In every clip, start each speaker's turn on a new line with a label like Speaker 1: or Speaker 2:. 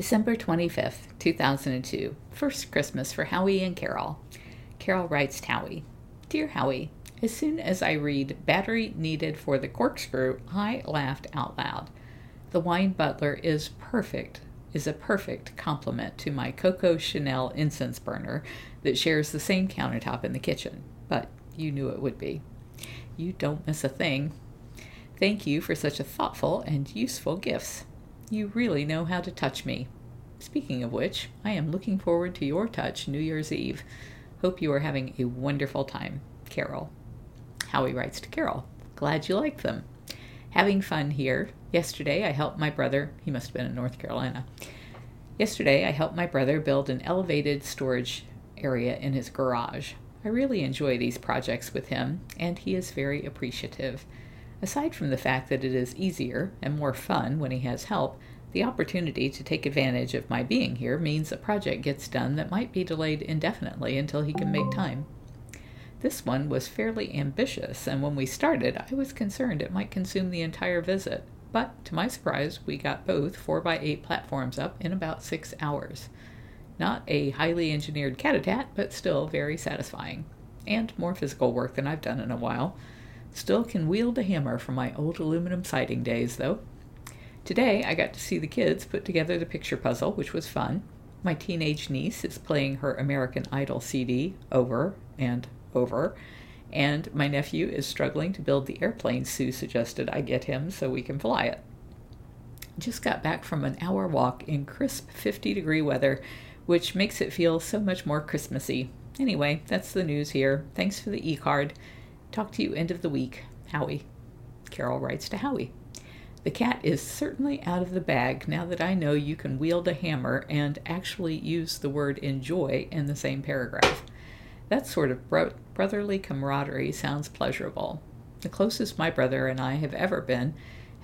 Speaker 1: December 25th, 2002. First Christmas for Howie and Carole. Carole writes to Howie Dear Howie, as soon as I read battery needed for the corkscrew, I laughed out loud. The wine butler is perfect, is a perfect complement to my Coco Chanel incense burner that shares the same countertop in the kitchen, but you knew it would be. You don't miss a thing. Thank you for such a thoughtful and useful gifts. You really know how to touch me. Speaking of which, I am looking forward to your touch New Year's Eve. Hope you are having a wonderful time. Carole. Howie writes to Carole. Glad you like them. Having fun here. Yesterday I helped my brother, he must have been in North Carolina. Yesterday I helped my brother build an elevated storage area in his garage. I really enjoy these projects with him, and he is very appreciative. Aside from the fact that it is easier and more fun when he has help, the opportunity to take advantage of my being here means a project gets done that might be delayed indefinitely until he can make time. This one was fairly ambitious, and when we started, I was concerned it might consume the entire visit. But to my surprise, we got both 4x8 platforms up in about six hours. Not a highly engineered cat but still very satisfying. And more physical work than I've done in a while. Still can wield a hammer from my old aluminum siding days, though. Today, I got to see the kids put together the picture puzzle, which was fun. My teenage niece is playing her American Idol CD over and over, and my nephew is struggling to build the airplane Sue suggested I get him so we can fly it. Just got back from an hour walk in crisp 50 degree weather, which makes it feel so much more Christmassy. Anyway, that's the news here. Thanks for the e card. Talk to you end of the week. Howie. Carole writes to Howie. The cat is certainly out of the bag now that I know you can wield a hammer and actually use the word enjoy in the same paragraph. That sort of bro- brotherly camaraderie sounds pleasurable. The closest my brother and I have ever been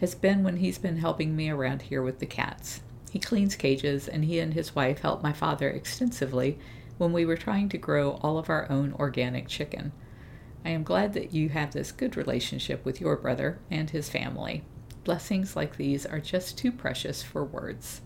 Speaker 1: has been when he's been helping me around here with the cats. He cleans cages, and he and his wife helped my father extensively when we were trying to grow all of our own organic chicken. I am glad that you have this good relationship with your brother and his family. Blessings like these are just too precious for words.